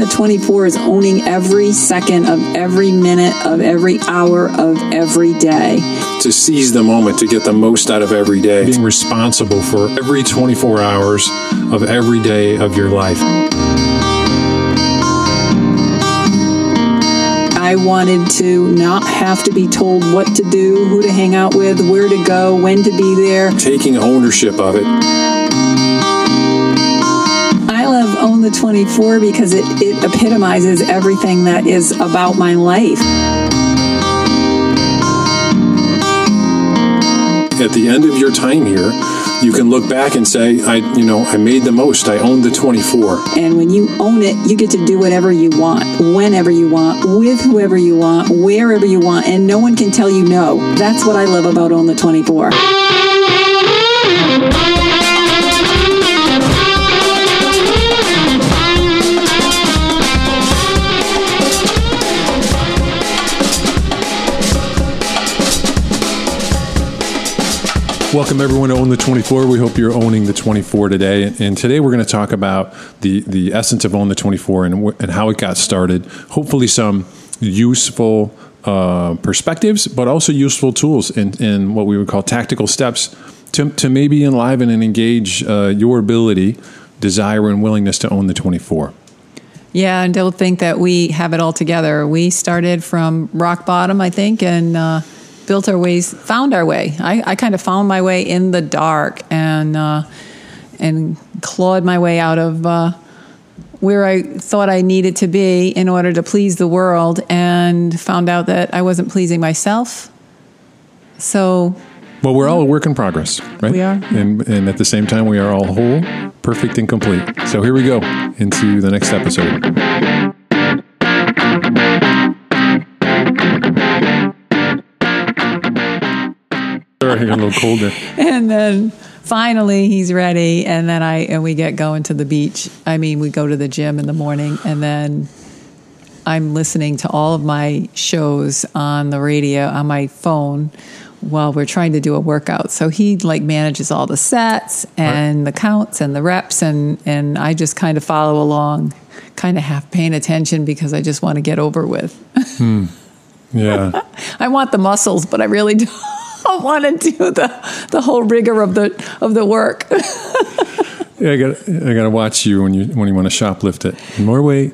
the 24 is owning every second of every minute of every hour of every day. To seize the moment, to get the most out of every day. Being responsible for every 24 hours of every day of your life. I wanted to not have to be told what to do, who to hang out with, where to go, when to be there. Taking ownership of it. Own the 24 because it, it epitomizes everything that is about my life. At the end of your time here, you can look back and say, I, you know, I made the most. I owned the 24. And when you own it, you get to do whatever you want, whenever you want, with whoever you want, wherever you want, and no one can tell you no. That's what I love about Own the 24. Welcome everyone to Own the 24. We hope you're owning the 24 today. And today we're going to talk about the, the essence of Own the 24 and, and how it got started. Hopefully some useful uh, perspectives, but also useful tools in, in what we would call tactical steps to, to maybe enliven and engage uh, your ability, desire, and willingness to own the 24. Yeah, and don't think that we have it all together. We started from rock bottom, I think, and uh, built our ways, found our way. I, I kind of found my way in the dark and uh, and clawed my way out of uh, where I thought I needed to be in order to please the world, and found out that I wasn't pleasing myself. So Well, we're all a work in progress, right? We are. And, and at the same time, we are all whole, perfect, and complete. So here we go into the next episode. I got a little colder. and then finally he's ready and then i and we get going to the beach. I mean we go to the gym in the morning and then i'm listening to all of my shows on the radio on my phone while we're trying to do a workout. So he like manages all the sets and the counts and the reps and and i just kind of follow along kind of half paying attention because i just want to get over with. Hmm. Yeah. I want the muscles, but I really don't want to do the the whole rigor of the of the work. Yeah, I got I got to watch you when you when you want to shoplift it. More weight,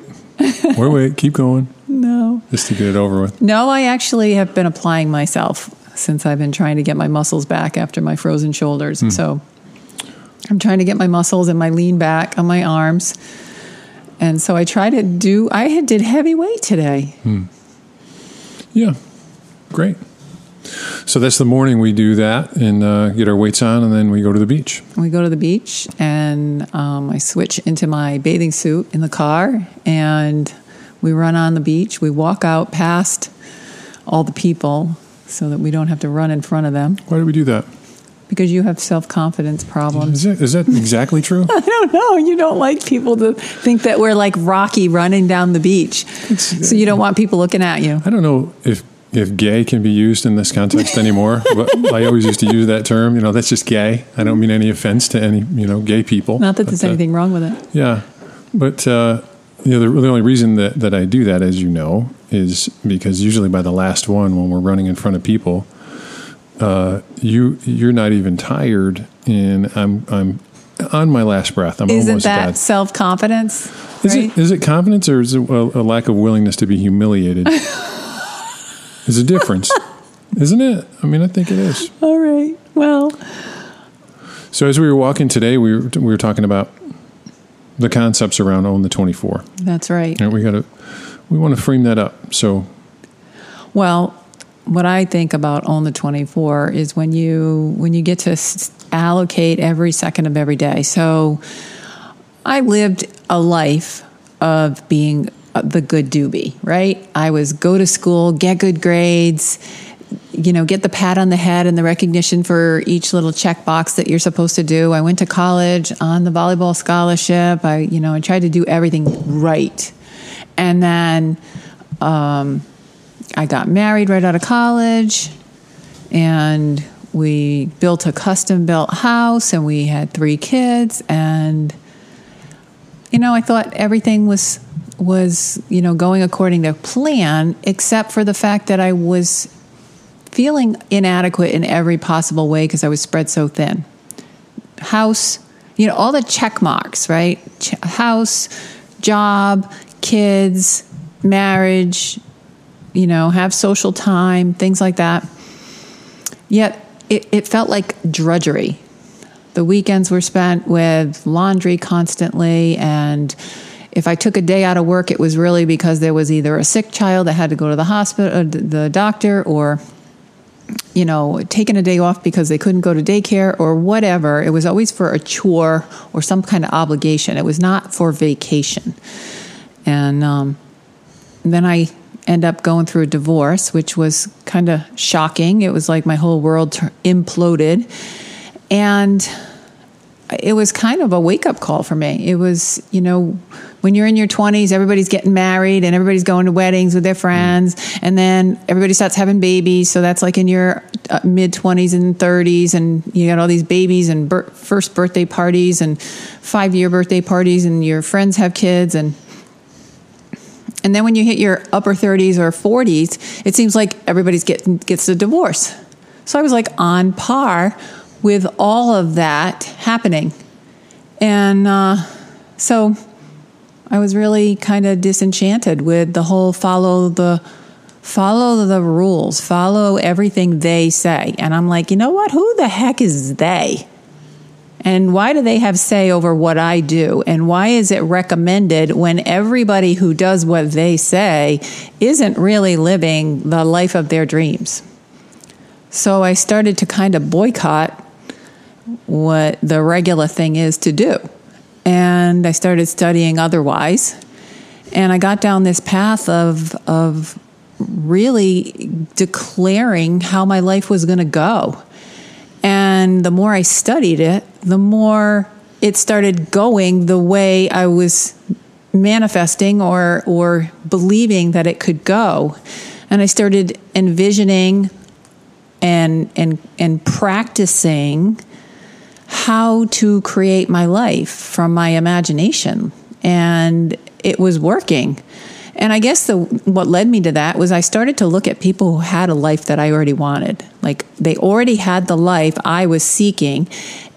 more weight. Keep going, no. just to get it over with. No, I actually have been applying myself since I've been trying to get my muscles back after my frozen shoulders. Hmm. So I'm trying to get my muscles and my lean back on my arms. And so I try to do I had did heavy weight today. Hmm. Yeah, great. So that's the morning we do that and uh, get our weights on, and then we go to the beach. We go to the beach and um, I switch into my bathing suit in the car and we run on the beach. We walk out past all the people so that we don't have to run in front of them Why do we do that? because you have self confidence problems. Is that, is that exactly true? I don't know. You don't like people to think that we're like Rocky running down the beach. So you don't want people looking at you. I don't know if if gay can be used in this context anymore. but I always used to use that term. You know, that's just gay. I don't mean any offense to any you know gay people. Not that there's But, uh, anything wrong with it. Yeah, but uh, you know the, the only reason that, that I do that, as you know, is because usually by the last one, when we're running in front of people, uh, you you're not even tired, and I'm I'm on my last breath. I'm Isn't almost that self confidence? Is it is it confidence or is it a, a lack of willingness to be humiliated? There's a difference, isn't it? I mean, I think it is. All right. Well, So as we were walking today, we were, we were talking about the concepts around own the 24. that's right. And we got to we want to frame that up. So Well, what I think about own the 24 is when you when you get to s- allocate every second of every day. So I lived a life of being the good doobie, right? I was go to school, get good grades, you know, get the pat on the head and the recognition for each little checkbox that you're supposed to do. I went to college on the volleyball scholarship. I, you know, I tried to do everything right. And then um, I got married right out of college, and we built a custom built house, and we had three kids. And, you know, I thought everything was was, you know, going according to plan, except for the fact that I was feeling inadequate in every possible way because I was spread so thin. House, you know, all the check marks, right? Ch- house, job, kids, marriage, you know, have social time, things like that. Yet it, it felt like drudgery. The weekends were spent with laundry constantly and if I took a day out of work, it was really because there was either a sick child that had to go to the hospital, or the doctor, or you know, taking a day off because they couldn't go to daycare or whatever. It was always for a chore or some kind of obligation. It was not for vacation. And um, then I end up going through a divorce, which was kind of shocking. It was like my whole world imploded. And it was kind of a wake up call for me. It was, you know, when you're in your 20s, everybody's getting married and everybody's going to weddings with their friends. And then everybody starts having babies. So that's like in your uh, mid 20s and 30s. And you got all these babies and bir- first birthday parties and five year birthday parties, and your friends have kids. And and then when you hit your upper 30s or 40s, it seems like everybody's getting gets a divorce. So I was like on par with all of that happening. And uh, so I was really kind of disenchanted with the whole follow the follow the rules, follow everything they say. And I'm like, you know what? Who the heck is they? And why do they have say over what I do? And why is it recommended when everybody who does what they say isn't really living the life of their dreams? So I started to kind of boycott what the regular thing is to do. And I started studying otherwise. And I got down this path of, of really declaring how my life was going to go. And the more I studied it, the more it started going the way I was manifesting or or believing that it could go. And I started envisioning and and and practicing how to create my life from my imagination and it was working. And I guess the what led me to that was I started to look at people who had a life that I already wanted. Like they already had the life I was seeking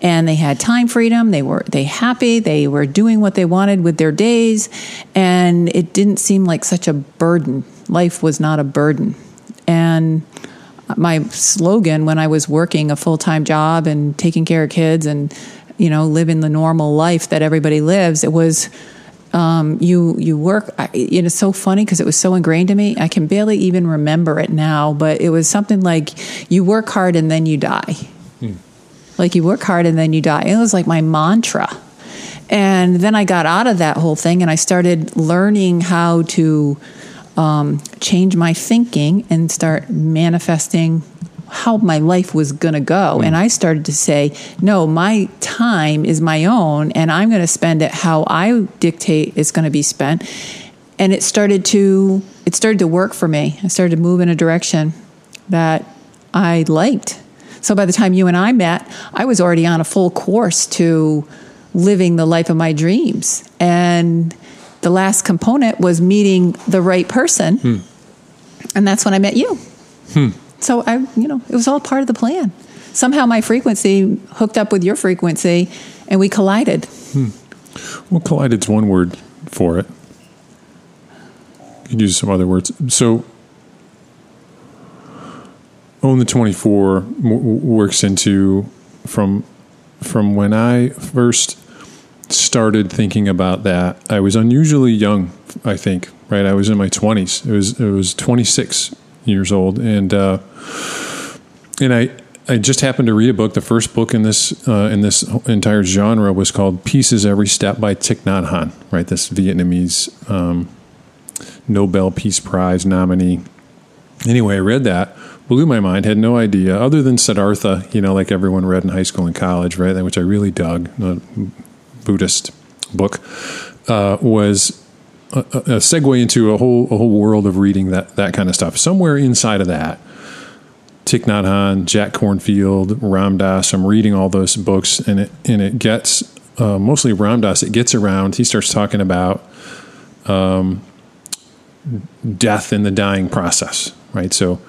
and they had time freedom, they were they happy, they were doing what they wanted with their days and it didn't seem like such a burden. Life was not a burden. And my slogan when I was working a full-time job and taking care of kids and you know living the normal life that everybody lives, it was um, you you work. It is so funny because it was so ingrained in me. I can barely even remember it now, but it was something like you work hard and then you die. Hmm. Like you work hard and then you die. It was like my mantra. And then I got out of that whole thing and I started learning how to um, change my thinking and start manifesting how my life was going to go. Mm. And I started to say, no, my time is my own and I'm going to spend it how I dictate it's going to be spent. And it started to it started to work for me. I started to move in a direction that I liked. So by the time you and I met, I was already on a full course to living the life of my dreams. And the last component was meeting the right person. Hmm. And that's when I met you. Hmm. So I, you know, it was all part of the plan. Somehow my frequency hooked up with your frequency and we collided. Hmm. Well, collided's one word for it. You could use some other words. So, own the 24 works into from from when I first started thinking about that. I was unusually young, I think, right? I was in my 20s. It was it was 26 years old, and uh, and I I just happened to read a book. The first book in this uh, in this entire genre was called "Peace Is Every Step" by Thich Nhat Hanh. Right, this Vietnamese um, Nobel Peace Prize nominee. Anyway, I read that, blew my mind. Had no idea, other than Siddhartha, you know, like everyone read in high school and college, right? Which I really dug. Buddhist book uh, was a, a segue into a whole a whole world of reading that that kind of stuff. Somewhere inside of that, Thich Nhat Hanh, Jack Kornfield, Ram Dass. I'm reading all those books, and it and it gets uh, mostly Ram Dass. It gets around. He starts talking about um, death in the dying process, right? So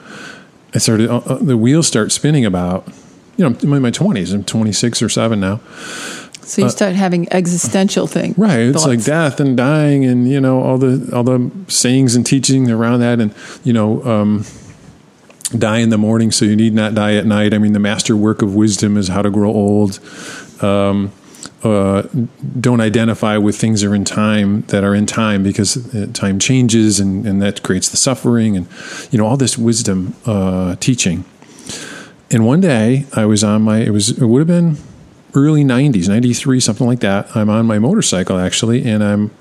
I started, uh, uh, the wheels start spinning about, you know, I'm in my 20s. I'm 26 or 7 now. So you start having existential things. Right. It's like death and dying and, you know, all the, all the sayings and teaching around that. And, you know, um, die in the morning so you need not die at night. I mean, the master work of wisdom is how to grow old. Um, uh, don't identify with things that are in time that are in time because uh, time changes and, and that creates the suffering and you know all this wisdom uh, teaching. And one day I was on my it was it would have been early 90s 93 something like that. I'm on my motorcycle actually and i'm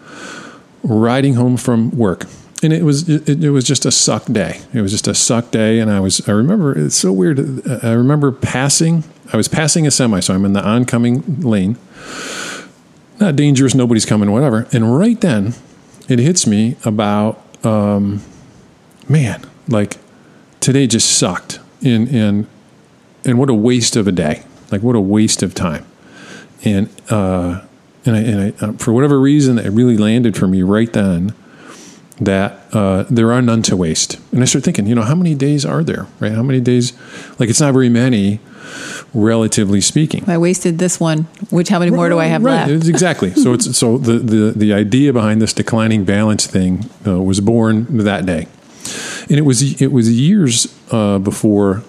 riding home from work. And it was it, it, was just a suck day. It was just a suck day and i was i remember it's so weird. I remember passing i was passing a semi so i'm in the oncoming lane. Not dangerous nobody's coming whatever. And right then it hits me about um, man like today just sucked. And and and what a waste of a day like what a waste of time. And uh, and I, and I, uh, for whatever reason, it really landed for me right then that uh, there are none to waste. And I started thinking, you know, how many days are there? Right? How many days? Like it's not very many, relatively speaking. I wasted this one. Which how many more do I have right, left? exactly. so it's so the, the the idea behind this declining balance thing uh, was born that day, and it was it was years uh, before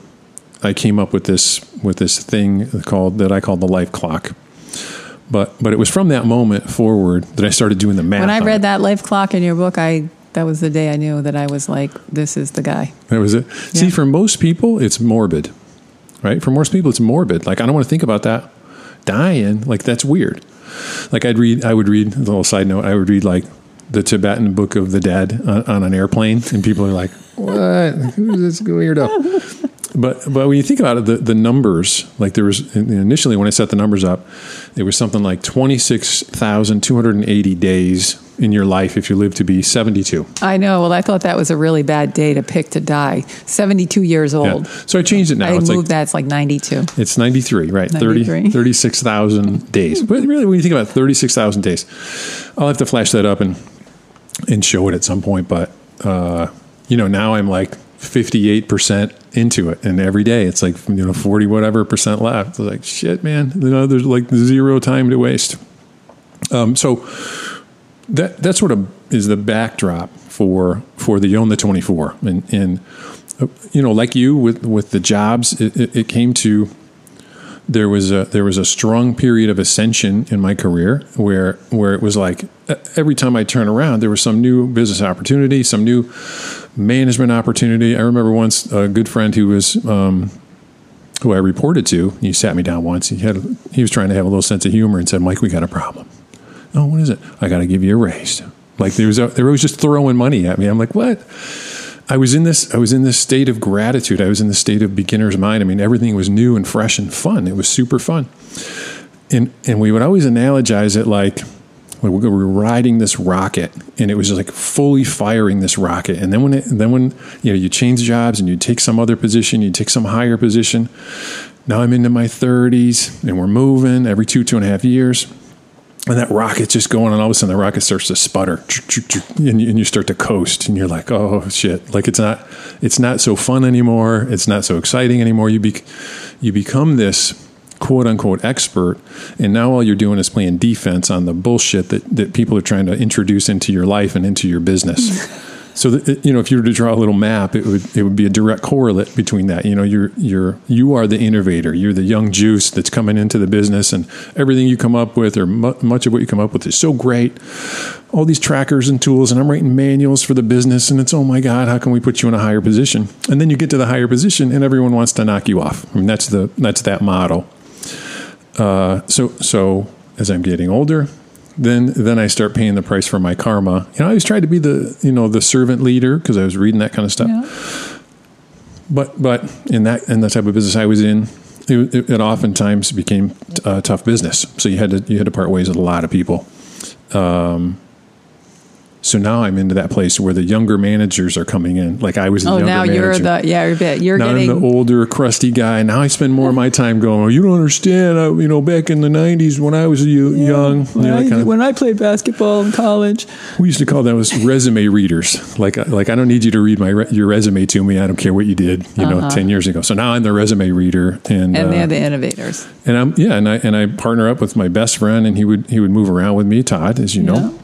I came up with this with this thing called that I call the life clock. But but it was from that moment forward that I started doing the math. When I read it. that life clock in your book, I that was the day I knew that I was like, this is the guy. That was it. Yeah. See, for most people, it's morbid, right? For most people, it's morbid. Like I don't want to think about that dying. Like that's weird. Like I'd read, I would read. A little side note: I would read like the Tibetan Book of the Dead on, on an airplane, and people are like, "What? Who's this weirdo?" But but when you think about it, the, the numbers like there was initially when I set the numbers up, it was something like twenty six thousand two hundred and eighty days in your life if you live to be seventy two. I know. Well, I thought that was a really bad day to pick to die. Seventy two years old. Yeah. So I changed it now. I it's moved like, that. It's like ninety two. It's ninety three, right? 93. 36,000 days. But really, when you think about thirty six thousand days, I'll have to flash that up and and show it at some point. But uh, you know, now I'm like 58% into it. And every day it's like you know 40 whatever percent left. It's like shit man you know there's like zero time to waste. Um, so that that sort of is the backdrop for for the own the 24 and and uh, you know like you with with the jobs it, it, it came to there was a there was a strong period of ascension in my career where where it was like every time I turn around there was some new business opportunity, some new management opportunity. I remember once a good friend who was um, who I reported to. He sat me down once. He had he was trying to have a little sense of humor and said, "Mike, we got a problem." Oh, what is it? I got to give you a raise. Like there was a, they were always just throwing money at me. I'm like, what? I was in this I was in this state of gratitude. I was in the state of beginner's mind. I mean, everything was new and fresh and fun. It was super fun. And and we would always analogize it like we were riding this rocket and it was just like fully firing this rocket. And then when it, then when you know you change jobs and you take some other position, you take some higher position. Now I'm into my 30s and we're moving every two two and a half years and that rocket's just going, and all of a sudden the rocket starts to sputter, and you, start to coast, and you're like, "Oh shit!" Like it's not, it's not so fun anymore. It's not so exciting anymore. You be, you become this quote unquote expert, and now all you're doing is playing defense on the bullshit that that people are trying to introduce into your life and into your business. So you know, if you were to draw a little map, it would it would be a direct correlate between that. You know, you're you're you are the innovator. You're the young juice that's coming into the business, and everything you come up with, or mu- much of what you come up with, is so great. All these trackers and tools, and I'm writing manuals for the business, and it's oh my god, how can we put you in a higher position? And then you get to the higher position, and everyone wants to knock you off. I mean, that's the that's that model. Uh, so so as I'm getting older, then then I start paying the price for my karma. You know, I always tried to be the you know the servant leader because I was reading that kind of stuff. Yeah. But but in that in the type of business I was in, it, it, it oftentimes became a uh, tough business. So you had to you had to part ways with a lot of people. Um, So now I'm into that place where the younger managers are coming in. Like I was the Oh, younger now manager. you're the yeah, you're, bit- you're now getting I'm the older, crusty guy. Now I spend more of my time going, oh, you don't understand. I, you know, back in the 90s when I was you, young, you know, that kind of when I played basketball in college. we used to call those resume readers. Like, like I don't need you to read my re- your resume to me. I don't care what you did, you know, ten years ago. So now I'm the resume reader, and Uh-huh. And uh, they're the innovators. and I'm yeah, and I and I partner up with my best friend, and he would he would move around with me, Todd, as you know,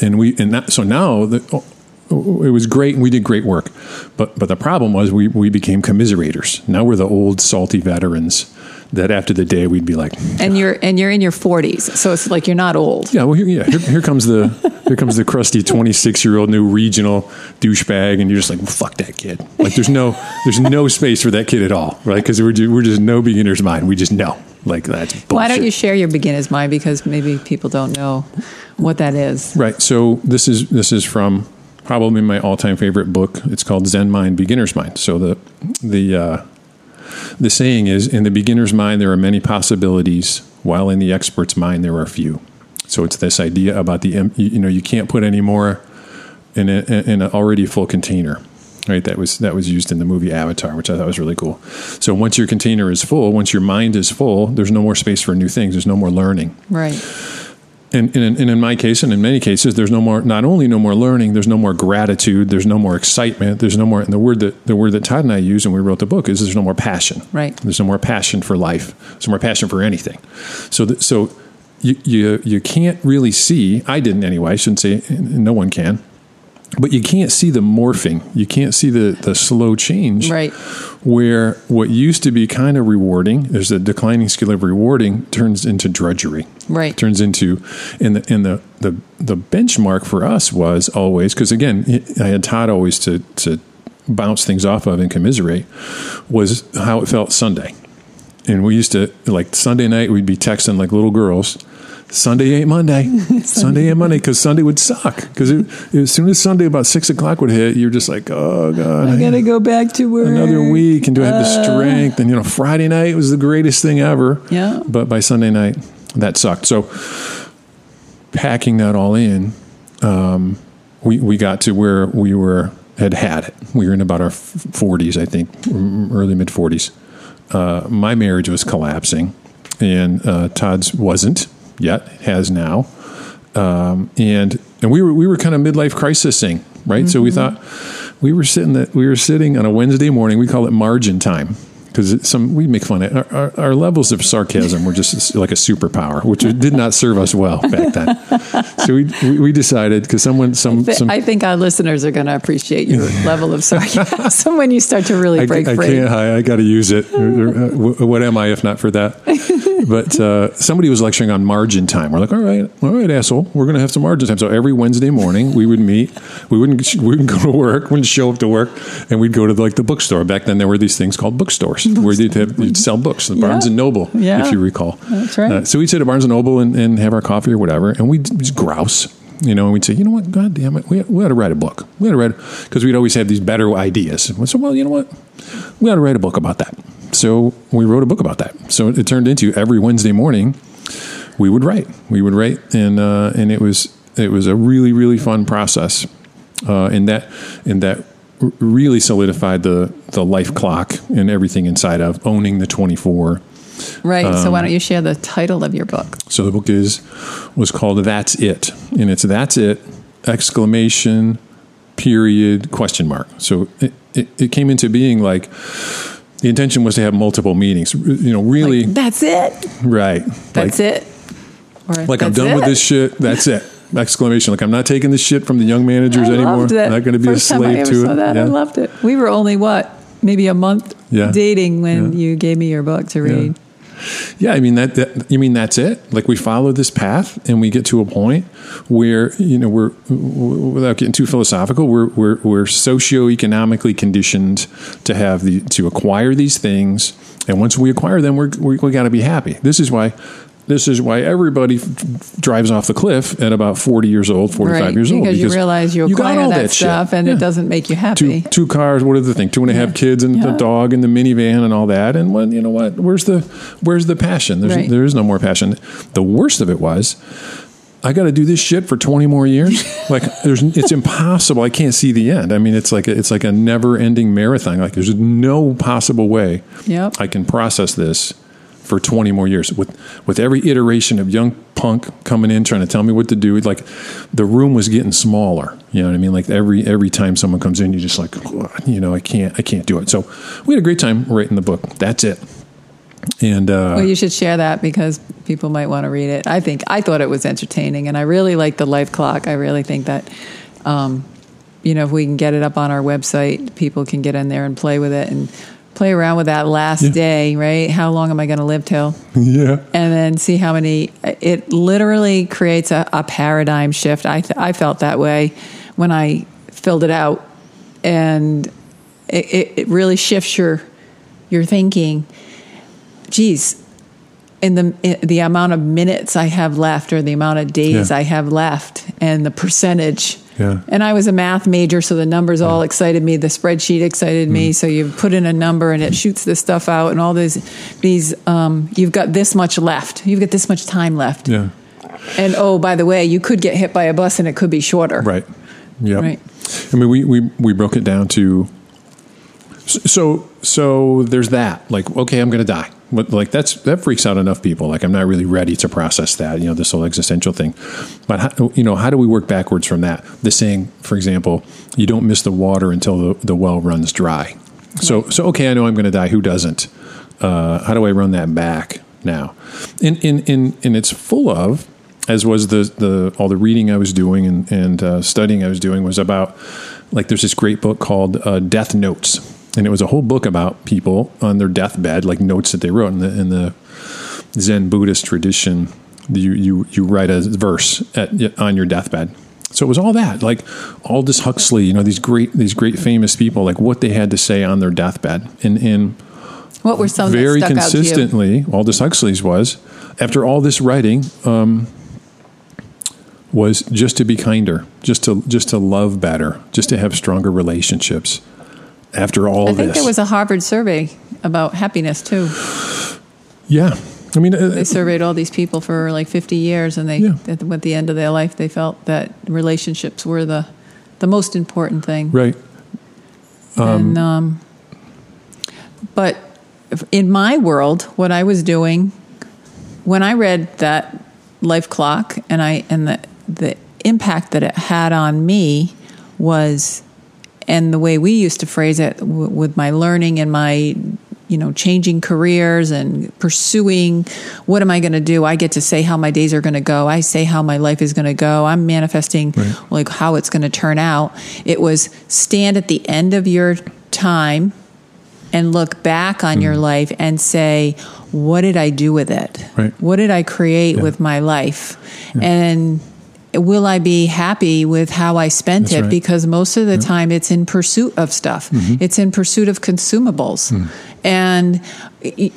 and we and that so now the. oh, it was great and we did great work, but but the problem was we, we became commiserators. Now we're the old salty veterans that after the day we'd be like, And you're and you're in your 40s, so it's like you're not old. Yeah, well, here, yeah, here, here comes the here comes the crusty twenty six year old new regional douchebag, and you're just like, well, fuck that kid. Like, there's no there's no space for that kid at all, right? Because we're just, we're just no beginner's mind. We just know, like that's bullshit. Why don't you share your beginner's mind because maybe people don't know what that is. Right. So this is this is from probably my all time favorite book. It's called Zen Mind, Beginner's Mind. So the the uh, the saying is, in the beginner's mind there are many possibilities, while in the expert's mind there are few. So it's this idea about the you you know you can't put any more in a, in an already full container. Right, that was that was used in the movie Avatar, which I thought was really cool. So once your container is full, once your mind is full, there's no more space for new things. There's no more learning Right. and, and, and in my case, and in many cases, there's no more. Not only no more learning, there's no more gratitude. There's no more excitement. There's no more. And the word that the word that Todd and I use when we wrote the book is there's no more passion. Right. There's no more passion for life. There's no more passion for anything. So so you you you can't really see. I didn't anyway. I shouldn't say. No one can. But you can't see the morphing. You can't see the the slow change Right. where what used to be kind of rewarding, there's a declining scale of rewarding, turns into drudgery. Right. Turns into, and the and the the, the benchmark for us was always because again, I had Todd always to to bounce things off of and commiserate was how it felt Sunday, and we used to like Sunday night we'd be texting like little girls. Sunday ain't Monday. Sunday ain't Monday because Sunday would suck. Because as soon as Sunday about six o'clock would hit, you're just like, oh god, I gotta go back to work. another week and do I have the strength? And you know, Friday night was the greatest thing ever. Yeah. But by Sunday night, that sucked. So packing that all in, um, we we got to where we were had had it. We were in about our forties, I think, early mid forties. Uh, my marriage was collapsing, and uh, Todd's wasn't yet. Has now, um, and and we were we were kind of midlife crisising, right? So we thought we were sitting that we were sitting on a Wednesday morning. We call it margin time because some we make fun of our, our, our levels of sarcasm were just like a superpower, which did not serve us well back then. so we we, decided because someone some Th- some I think our listeners are going to appreciate your level of sarcasm when you start to really break I free. can't. I, I got to use it. What am I if not for that? But uh, somebody was lecturing on margin time. We're like, all right, all right, asshole, we're going to have some margin time. So every Wednesday morning we would meet. We wouldn't we wouldn't go to work. Wouldn't show up to work, and we'd go to like the bookstore. Back then there were these things called bookstores where you'd, have, you'd sell books. The Barnes and Noble, Yeah. if you recall. That's right. Uh, so we'd sit at Barnes and Noble and, and have our coffee or whatever, and we'd just grouse. You know, and we'd say, you know what, God damn it, we, we ought to write a book. We ought to write, because we'd always have these better ideas. And we said, well, you know what, we ought to write a book about that. So we wrote a book about that. So it turned into every Wednesday morning, we would write. We would write, and uh, and it was it was a really really fun process, uh, and that and that really solidified the the life clock and everything inside of owning the twenty four. Right. so Um, why don't you share the title of your book? So the book is was called That's It, and it's That's It exclamation period question mark. So it, it, it came into being like the intention was to have multiple meanings. You know, really Like, that's it. right. That's like, it. Or, Like I'm "That's done with this shit. That's it. Exclamation! Like I'm not taking this shit from the young managers I anymore. loved it. I'm not going to be First a slave to it. That. I loved it. We were only what, maybe a month Yeah. dating when Yeah. you gave me your book to read. Yeah, I mean that, that. You mean that's it? Like we follow this path, and we get to a point where you know we're without getting too philosophical, we're we're we're socioeconomically conditioned to have the to acquire these things, and once we acquire them, we're, we we got to be happy. This is why. This is why everybody f- drives off the cliff at about 40 years old, 45 right. years old. because you realize you got acquire all that, shit. stuff and Yeah it doesn't make you happy. two cars. What are the thing? Two and a half Yeah. kids and the dog and the minivan and all that. And when you know what? Where's the where's the passion? There's Right. there is no more passion. The worst of it was I got to do this shit for 20 more years. like there's, it's impossible. I can't see the end. I mean, it's like, a, it's like a never ending marathon. Like there's no possible way Yep. I can process this for 20 more years with, with every iteration of young punk coming in, trying to tell me what to do. Like the room was getting smaller. You know what I mean? Like every, every time someone comes in, you're just like, you know, I can't, I can't do it. So we had a great time writing the book. That's it. And, uh, Well, you should share that because people might want to read it. I think I thought it was entertaining, and I really like the life clock. I really think that, um, you know, if we can get it up on our website, people can get in there and play with it and play around with that last Yeah. day. Right? How long am I going to live till? yeah. and then see how many it literally creates a, a paradigm shift I, th- I felt that way when i filled it out and it, it, it really shifts your your thinking geez in the in the amount of minutes i have left or the amount of days Yeah. i have left and the percentage Yeah. and I was a math major, so the numbers all excited me. The spreadsheet excited Mm. me. So you put in a number, and it shoots this stuff out, and all these, these. Um, you've got this much left. You've got this much time left. Yeah. And oh, by the way, you could get hit by a bus, and it could be shorter. Right. Yeah. Right. I mean, we, we, we broke it down to so so there's that. Like, okay, I'm going to die. But like that's that freaks out enough people. Like, I'm not really ready to process that. You know, this whole existential thing. But how, you know, how do we work backwards from that? The saying, for example, you don't miss the water until the, the well runs dry. So so okay, I know I'm going to die. Who doesn't? Uh, how do I run that back now? And and and and it's full of as was the the all the reading I was doing and and uh, studying I was doing was about like there's this great book called uh, Death Notes, and it was a whole book about people on their deathbed, like notes that they wrote in the in the Zen Buddhist tradition. You you you write a verse at, on your deathbed. So it was all that, like Aldous Huxley, you know, these great these great famous people, like what they had to say on their deathbed, and and What were some very that stuck out to you? consistently, Aldous Huxley's was after all this writing um, was just to be kinder, just to just to love better, just to have stronger relationships. After all I think there was a Harvard survey about happiness too. yeah. I mean, uh, They surveyed all these people for like 50 years, and they Yeah. at, the, at the end of their life, they felt that relationships were the the most important thing. right, and um, but in my world, what I was doing when I read that life clock and I and the the impact that it had on me was, and the way we used to phrase it w- with my learning and my you know changing careers and pursuing what am i going to do i get to say how my days are going to go i say how my life is going to go i'm manifesting like how it's going to turn out it was stand at the end of your time and look back on your mm-hmm. life and say, what did I do with it? Right. What did I create Yeah. with my life? And will I be happy with how I spent That's it? right. Because most of the time it's in pursuit of stuff, Mm-hmm. it's in pursuit of consumables. Hmm. And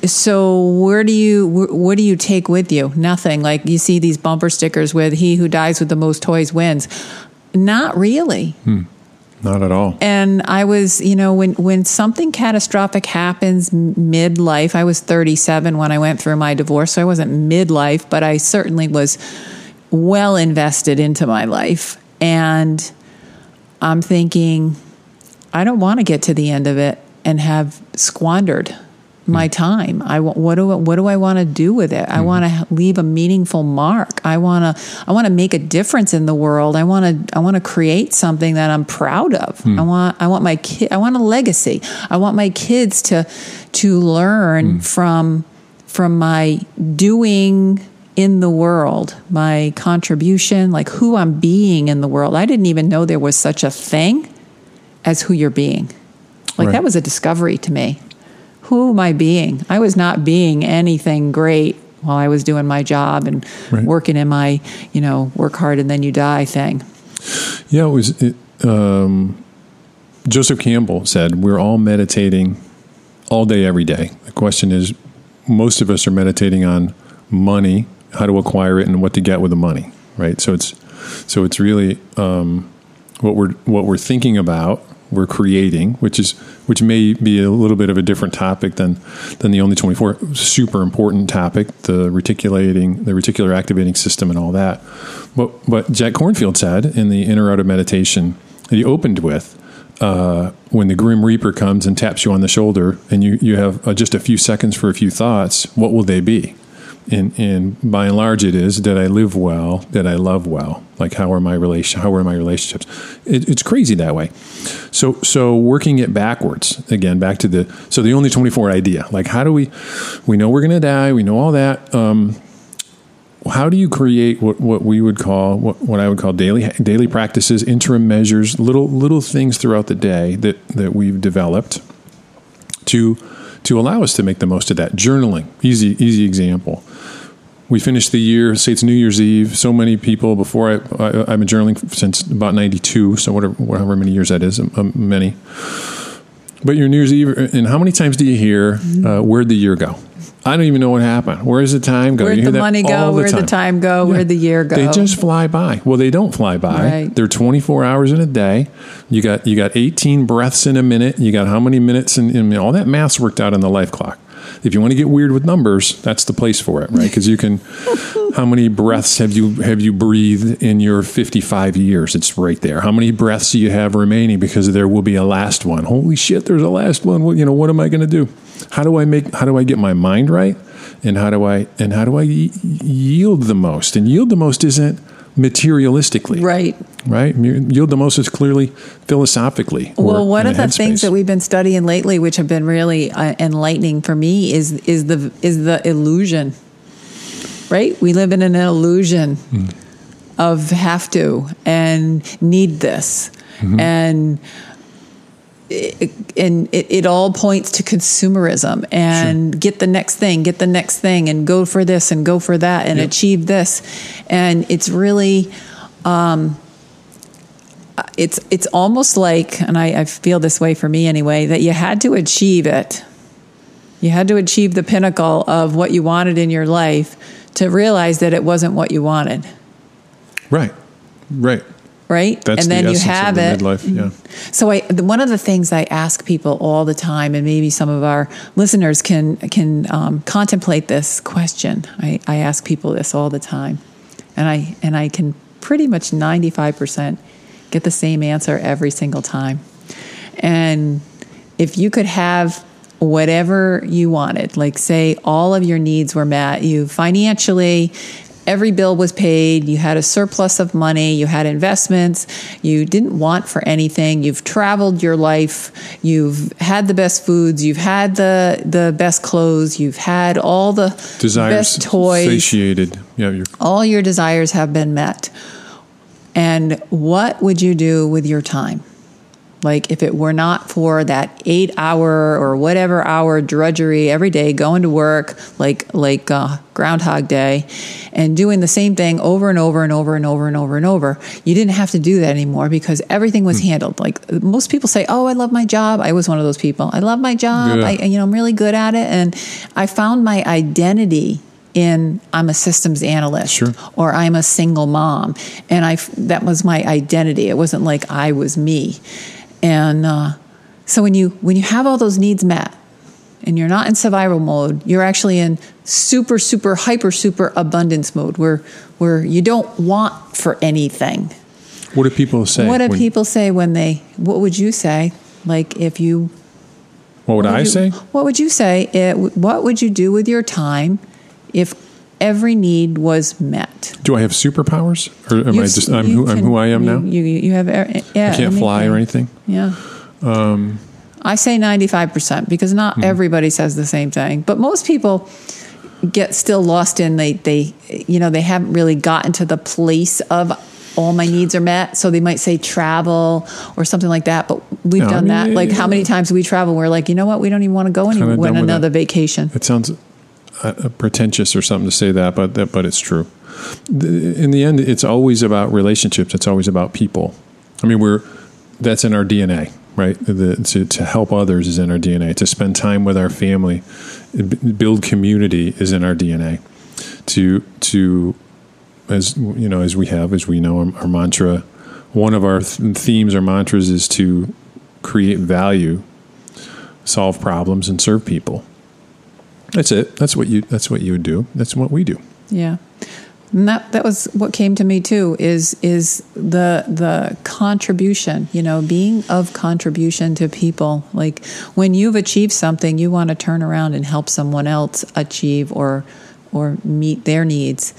so where do you wh- what do you take with you nothing like you see these bumper stickers with he who dies with the most toys wins not really not at all. and I was, you know, when when something catastrophic happens midlife, I was 37 when I went through my divorce, so I wasn't midlife, but I certainly was well invested into my life. And I'm thinking, I don't want to get to the end of it and have squandered my mm-hmm. time. I what do I- what do I want to do with it? I mm-hmm. want to leave a meaningful mark. I want to I want to make a difference in the world. I want to I want to create something that I'm proud of. Hmm. I want I want my kid I want a legacy. I want my kids to to learn hmm. from from my doing in the world, my contribution, like who I'm being in the world. I didn't even know there was such a thing as who you're being. Like Right. that was a discovery to me. Who am I being? I was not being anything great while I was doing my job and Right. working in my, you know, work hard and then you die thing. Yeah, it was. It, um, Joseph Campbell said, "We're all meditating all day, every day." The question is, most of us are meditating on money, how to acquire it, and what to get with the money. Right. So it's so it's really um, what we're what we're thinking about, we're creating, which is which may be a little bit of a different topic than than the only 24 super important topic, the reticulating, the reticular activating system, and all that. But what Jack Kornfield said in the inner out of meditation that he opened with. Uh, when the grim reaper comes and taps you on the shoulder and you, you have uh, just a few seconds for a few thoughts what will they be and, and by and large it is did i live well? Did i love well? Like how are my relation how are my relationships? It, it's crazy that way. So so working it backwards again back to the so the only 24 idea like how do we we know we're going to die we know all that um, how do you create what, what we would call what, what I would call daily daily practices, interim measures, little little things throughout the day that, that we've developed to to allow us to make the most of that. Journaling, easy easy example. We finished the year, say it's New Year's Eve. So many people before I, I have been journaling since about '92, so whatever, however many years that is, um, many. But your New Year's Eve, and how many times do you hear, uh, "Where'd the year go"? I don't even know what happened. Where does the time go? Where'd the money go? Where'd the time. time go? Where'd the year go? They just fly by. Well, they don't fly by. Right. They're 24 hours in a day. You got you got 18 breaths in a minute. You got how many minutes in, in all that math's worked out in the life clock. If you want to get weird with numbers, that's the place for it, right? Because you can. how many breaths have you have you breathed in your 55 years? It's right there. How many breaths do you have remaining? Because there will be a last one. Holy shit! There's a last one. Well, you know what am I going to do? How do I make? How do I get my mind right? And how do I and how do I yield the most? And yield the most isn't materialistically, right. right? Yield the most is clearly philosophically. Well, one of the things that we've been studying lately, which have been really uh, enlightening for me, is is the is the illusion. Right? We live in an illusion Hmm. of have to and need this, Mm-hmm. and it, and it, it all points to consumerism and get the next thing, get the next thing, and go for this and go for that and Yep. achieve this, and it's really um, it's it's almost like, and I, I feel this way for me anyway, that you had to achieve it. You had to achieve the pinnacle of what you wanted in your life to realize that it wasn't what you wanted, right, right. Right? That's and the then you have of it. midlife. Yeah. So I, one of the things I ask people all the time, and maybe some of our listeners can can um, contemplate this question. I, I ask people this all the time, and I and I can pretty much ninety five percent get the same answer every single time. And if you could have whatever you wanted, like say all of your needs were met, you financially, every bill was paid, you had a surplus of money, you had investments, you didn't want for anything, you've traveled your life, you've had the best foods, you've had the the best clothes, you've had all the Desires best toys satiated. Yeah, all your desires have been met. And what would you do with your time? Like if it were not for that eight hour or whatever hour drudgery every day, going to work like like uh, Groundhog Day, and doing the same thing over and over and over and over and over and over, you didn't have to do that anymore because everything was handled. Like most people say, "Oh, I love my job." I was one of those people. I love my job. Yeah. I, you know, I'm really good at it, and I found my identity in I'm a systems analyst Sure. or I'm a single mom, and I that was my identity. It wasn't like I was me, and uh, so when you when you have all those needs met, and you're not in survival mode, you're actually in super super hyper super abundance mode where where you don't want for anything. what do people say? what do when- people say when they? What would you say? Like if you What would what I you- say? What would you say? It, what would you do with your time if every need was met? Do I have superpowers, or am I just I'm you who I'm who I am you, now? You, you have yeah. I can't fly or anything. Yeah. Um, I say ninety five percent because not Hmm. everybody says the same thing, but most people get still lost in they they you know they haven't really gotten to the place of all my needs are met so they might say travel or something like that but we've No, I done mean, that like how yeah. many times do we travel we're like you know what we don't even want to go anywhere on another that. vacation It sounds uh, pretentious or something to say that, but that, but it's true. In the end, it's always about relationships. It's always about people. I mean, we're that's in our DNA, right? The, to to help others is in our DNA. To spend time with our family, build community is in our DNA. To to as you know, as we have, as we know, our, our mantra. One of our th- themes or mantras is to create value, solve problems, and serve people. That's it. That's what you. That's what you do. That's what we do. Yeah. And that that was what came to me too is is the the contribution, you know, being of contribution to people. Like when you've achieved something, you want to turn around and help someone else achieve or or meet their needs.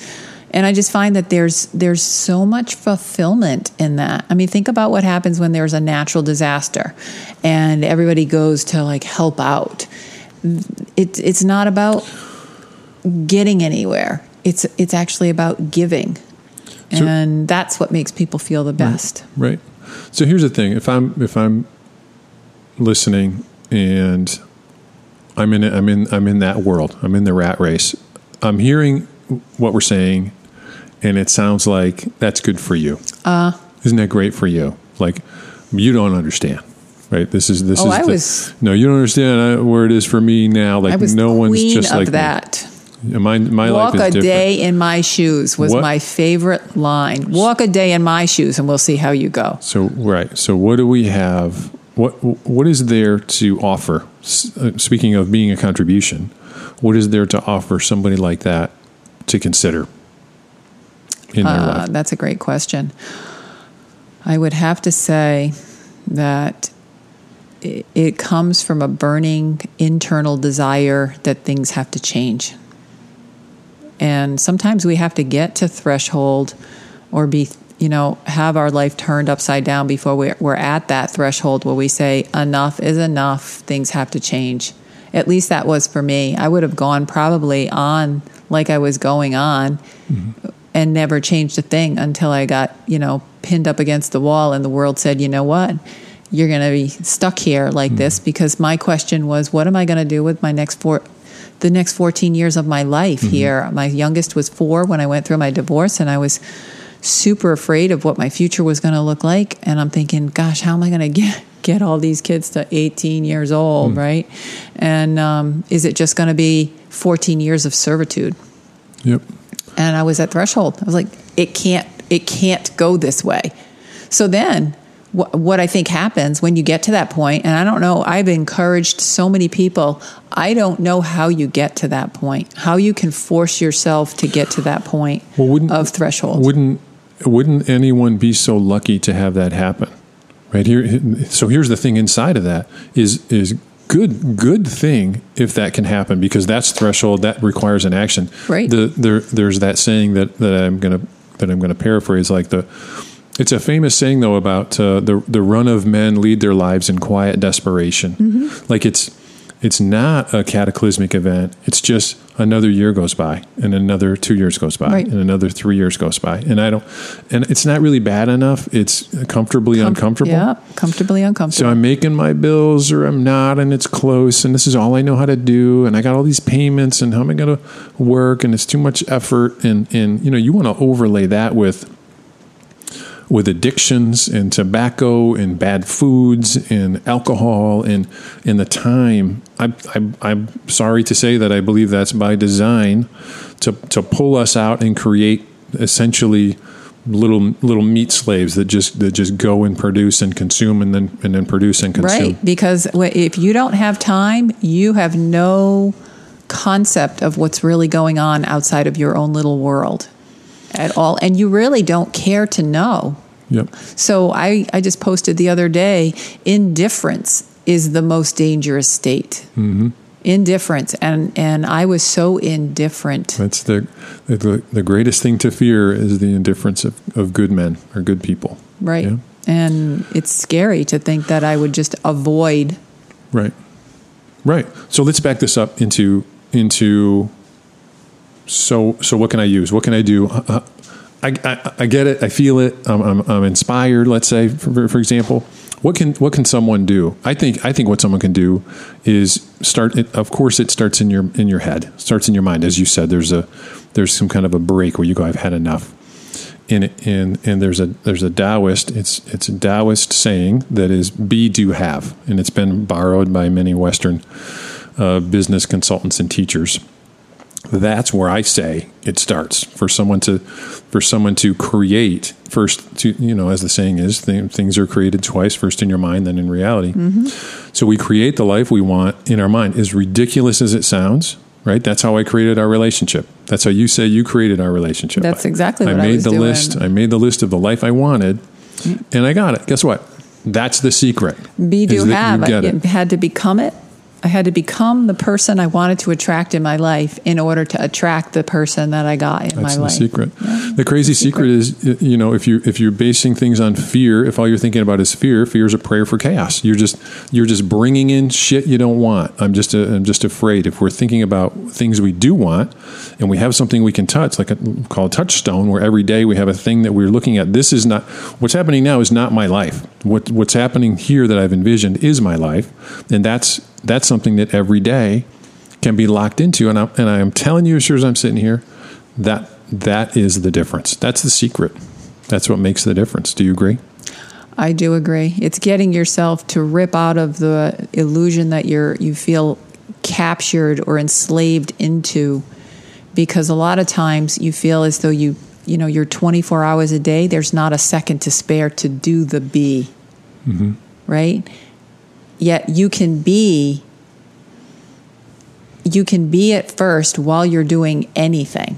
And I just find that there's there's so much fulfillment in that. I mean, think about what happens when there's a natural disaster and everybody goes to like help out. It, it's not about getting anywhere it's it's actually about giving, So- and that's what makes people feel the best. Right. So here's the thing: if I'm if I'm listening and I'm in I'm in I'm in that world. I'm in the rat race. I'm hearing what we're saying, and it sounds like that's good for you. Uh, Isn't that great for you? Like you don't understand. Right. This is this Oh, is I the- was- no. You don't understand uh, where it is for me now. Like no one's just like me. that. My my Walk life is a different. day in my shoes was What- my favorite line. Walk a day in my shoes, and we'll see how you go. So right. So what do we have? What what is there to offer? S- uh, Speaking of being a contribution, what is there to offer somebody like that to consider in their Uh, life? that's a great question. I would have to say that it, it comes from a burning internal desire that things have to change. And sometimes we have to get to threshold or be, you know, have our life turned upside down before we're, we're at that threshold where we say, enough is enough, things have to change. At least that was for me. I would have gone probably on like I was going on mm-hmm. and never changed a thing until I got, you know, pinned up against the wall and the world said, you know what? You're going to be stuck here like hmm. this because my question was, what am I going to do with my next four, the next 14 years of my life mm-hmm. here? My youngest was four when I went through my divorce and I was super afraid of what my future was going to look like. And I'm thinking, gosh, how am I going to get, get all these kids to 18 years old, hmm. right? And um, is it just going to be 14 years of servitude? Yep. and I was at threshold. I was like, it can't, it can't go this way. So then, wh- what I think happens when you get to that point, and I don't know, I've encouraged so many people. I don't know how you get to that point, how you can force yourself to get to that point Well, wouldn't- of threshold. Wouldn't wouldn't anyone be so lucky to have that happen? Right here. So here's the thing inside of that is is good good thing if that can happen because that's threshold that requires an action. Right. The, there there's that saying that that I'm gonna that I'm gonna paraphrase like the. It's a famous saying though about uh, the the run of men lead their lives in quiet desperation. Mm-hmm. Like it's it's not a cataclysmic event. It's just another year goes by, and another two years goes by, Right. and another three years goes by, and I don't. And it's not really bad enough. It's comfortably uncomfortable. Yeah, comfortably uncomfortable. So. I'm making my bills, or I'm not, and it's close, and this is all I know how to do, and I got all these payments, and how am I going to work? And it's too much effort, and and you know you want to overlay that with with addictions and tobacco and bad foods and alcohol and and the time. I, I, I'm sorry to say that I believe that's by design to to pull us out and create essentially little little meat slaves that just that just go and produce and consume and then and then produce and consume. Right, because if you don't have time, you have no concept of what's really going on outside of your own little world at all. And you really don't care to know. Yep. So I, I just posted the other day indifference is the most dangerous state. Mm-hmm. Indifference. And, and I was so indifferent. That's the, the the greatest thing to fear is the indifference of, of good men or good people. Right. Yeah. And it's scary to think that I would just avoid. Right. Right. So let's back this up into into so so what can I use? What can I do? Uh, I, I, I get it. I feel it. I'm, I'm, I'm inspired. Let's say, for, for example, what can what can someone do? I think I think what someone can do is start. It, of course, it starts in your in your head. Starts in your mind, as you said. There's a there's some kind of a break where you go, I've had enough. And and and there's a there's a Taoist. It's it's a Taoist saying that is be do have, and it's been borrowed by many Western uh, business consultants and teachers. That's where I say it starts for someone to for someone to create first to you know as the saying is th- things are created twice first in your mind then in reality Mm-hmm. so we create the life we want in our mind as ridiculous as it sounds right that's how I created our relationship that's how you say you created our relationship That's exactly I what I made was the doing. list I made the list of the life I wanted and I got it guess what that's the secret Be do have. I it. had to become it. I had to become the person I wanted to attract in my life in order to attract the person that I got in That's my the life. secret. the crazy secret. is, you know, if you if you're basing things on fear, if all you're thinking about is fear, fear is a prayer for chaos. You're just you're just bringing in shit you don't want. I'm just i I'm just afraid. If we're thinking about things we do want, and we have something we can touch, like a called touchstone, where every day we have a thing that we're looking at. This is not what's happening now. Is not my life. What what's happening here that I've envisioned is my life, and that's that's something that every day can be locked into. And I, and I am telling you, as sure as I'm sitting here, that that is the difference. That's the secret. That's what makes the difference. Do you agree? I do agree. It's getting yourself to rip out of the illusion that you're you feel captured or enslaved into because a lot of times you feel as though you you know you're 24 hours a day there's not a second to spare to do the be mm-hmm. right yet you can be you can be at first while you're doing anything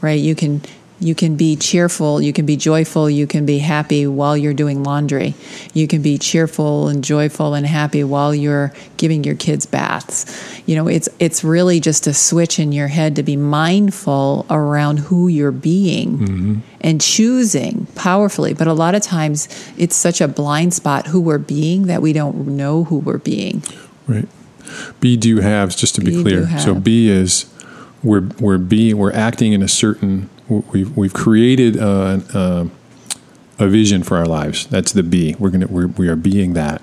right? You can you can be cheerful you can be joyful you can be happy while you're doing laundry. You can be cheerful and joyful and happy while you're giving your kids baths. You know it's it's really just a switch in your head to be mindful around who you're being mm-hmm. and choosing powerfully. But a lot of times it's such a blind spot who we're being that we don't know who we're being. Right. Be do haves, just to be Be, clear. So be is we're we're being we're acting in a certain we've we've created a, a, a vision for our lives. That's the be. We're gonna we're, we are being that.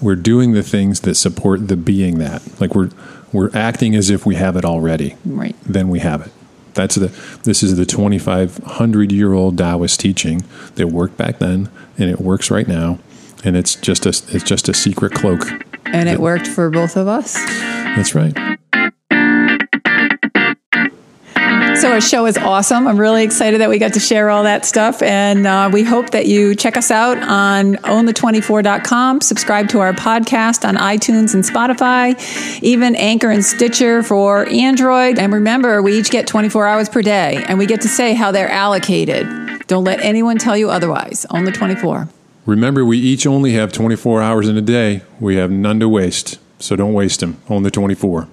We're doing the things that support the being that. Like we're we're acting as if we have it already. Right. Then we have it. That's the this is the 2500 year old Taoist teaching that worked back then and it works right now and it's just a it's just a secret cloak. and it worked for both of us That's right. So our show is awesome. I'm really excited that we got to share all that stuff. And uh, we hope that you check us out on ownthe24.com, subscribe to our podcast on iTunes and Spotify, even Anchor and Stitcher for Android. And remember, we each get 24 hours per day and we get to say how they're allocated. Don't let anyone tell you otherwise. Own the 24. Remember, we each only have 24 hours in a day. We have none to waste. So don't waste them. Own the 24.